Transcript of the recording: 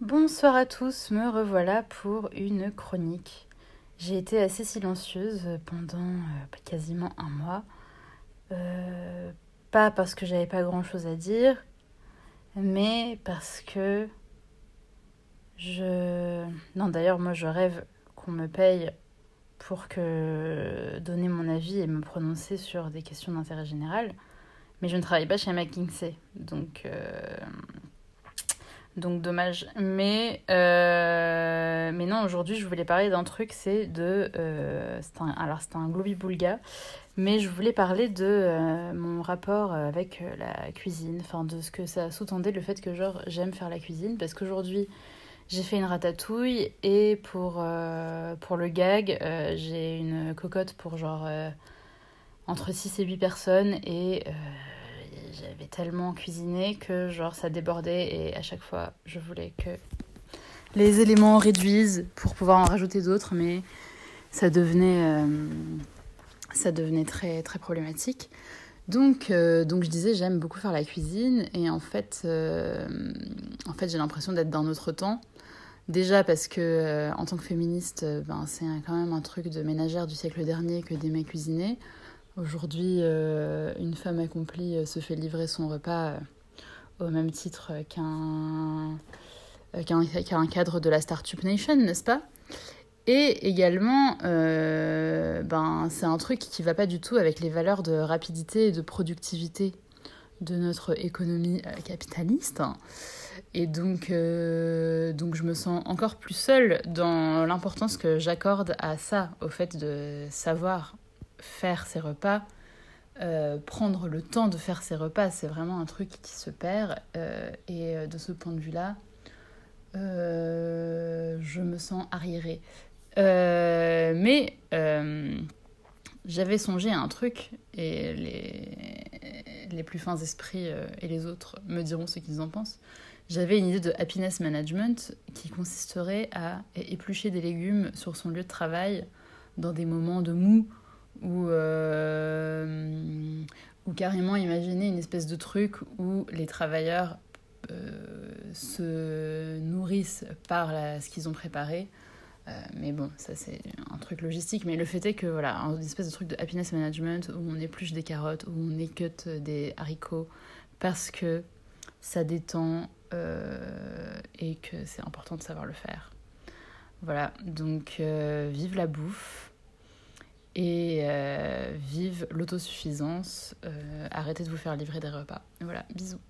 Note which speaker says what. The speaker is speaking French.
Speaker 1: Bonsoir à tous, me revoilà pour une chronique. J'ai été assez silencieuse pendant euh, quasiment un mois. Euh, pas parce que j'avais pas grand chose à dire, mais parce que je. Non, d'ailleurs, moi je rêve qu'on me paye pour que donner mon avis et me prononcer sur des questions d'intérêt général. Mais je ne travaille pas chez McKinsey, donc euh, donc dommage. Mais, euh, mais non, aujourd'hui, je voulais parler d'un truc, c'est de... Euh, un, alors, c'est un globi-boulga, mais je voulais parler de euh, mon rapport avec la cuisine, enfin, de ce que ça sous-tendait, le fait que, genre, j'aime faire la cuisine, parce qu'aujourd'hui, j'ai fait une ratatouille, et pour, pour le gag, j'ai une cocotte pour, genre, entre 6 et 8 personnes, et j'avais tellement cuisiné que genre ça débordait et à chaque fois je voulais que les éléments réduisent pour pouvoir en rajouter d'autres mais ça devenait euh, ça devenait très très problématique. Donc euh, donc je disais j'aime beaucoup faire la cuisine et en fait euh, en fait j'ai l'impression d'être d'un autre temps. Déjà parce que en tant que féministe ben c'est quand même un truc de ménagère du siècle dernier que d'aimer cuisiner Aujourd'hui, euh, une femme accomplie euh, se fait livrer son repas euh, au même titre qu'un cadre de la Startup Nation, n'est-ce pas? Et également, ben, c'est un truc qui va pas du tout avec les valeurs de rapidité et de productivité de notre économie capitaliste. Et donc, donc je me sens encore plus seule dans l'importance que j'accorde à ça, au fait de savoir faire ses repas, euh, prendre le temps de faire ses repas, c'est vraiment un truc qui se perd. Euh, et euh, de ce point de vue-là, je me sens arriérée. mais j'avais songé à un truc, et les, les plus fins esprits et les autres me diront ce qu'ils en pensent. J'avais une idée de happiness management qui consisterait à éplucher des légumes sur son lieu de travail dans des moments de mou ou, euh, ou carrément imaginer une espèce de truc où les travailleurs euh, se nourrissent par ce qu'ils ont préparé. Euh, mais bon, ça c'est un truc logistique. Mais le fait est que voilà, une espèce de truc de happiness management où on épluche des carottes, où on écoute des haricots parce que ça détend et que c'est important de savoir le faire. Voilà, donc vive la bouffe et euh, vive l'autosuffisance. Euh, arrêtez de vous faire livrer des repas. Voilà, bisous.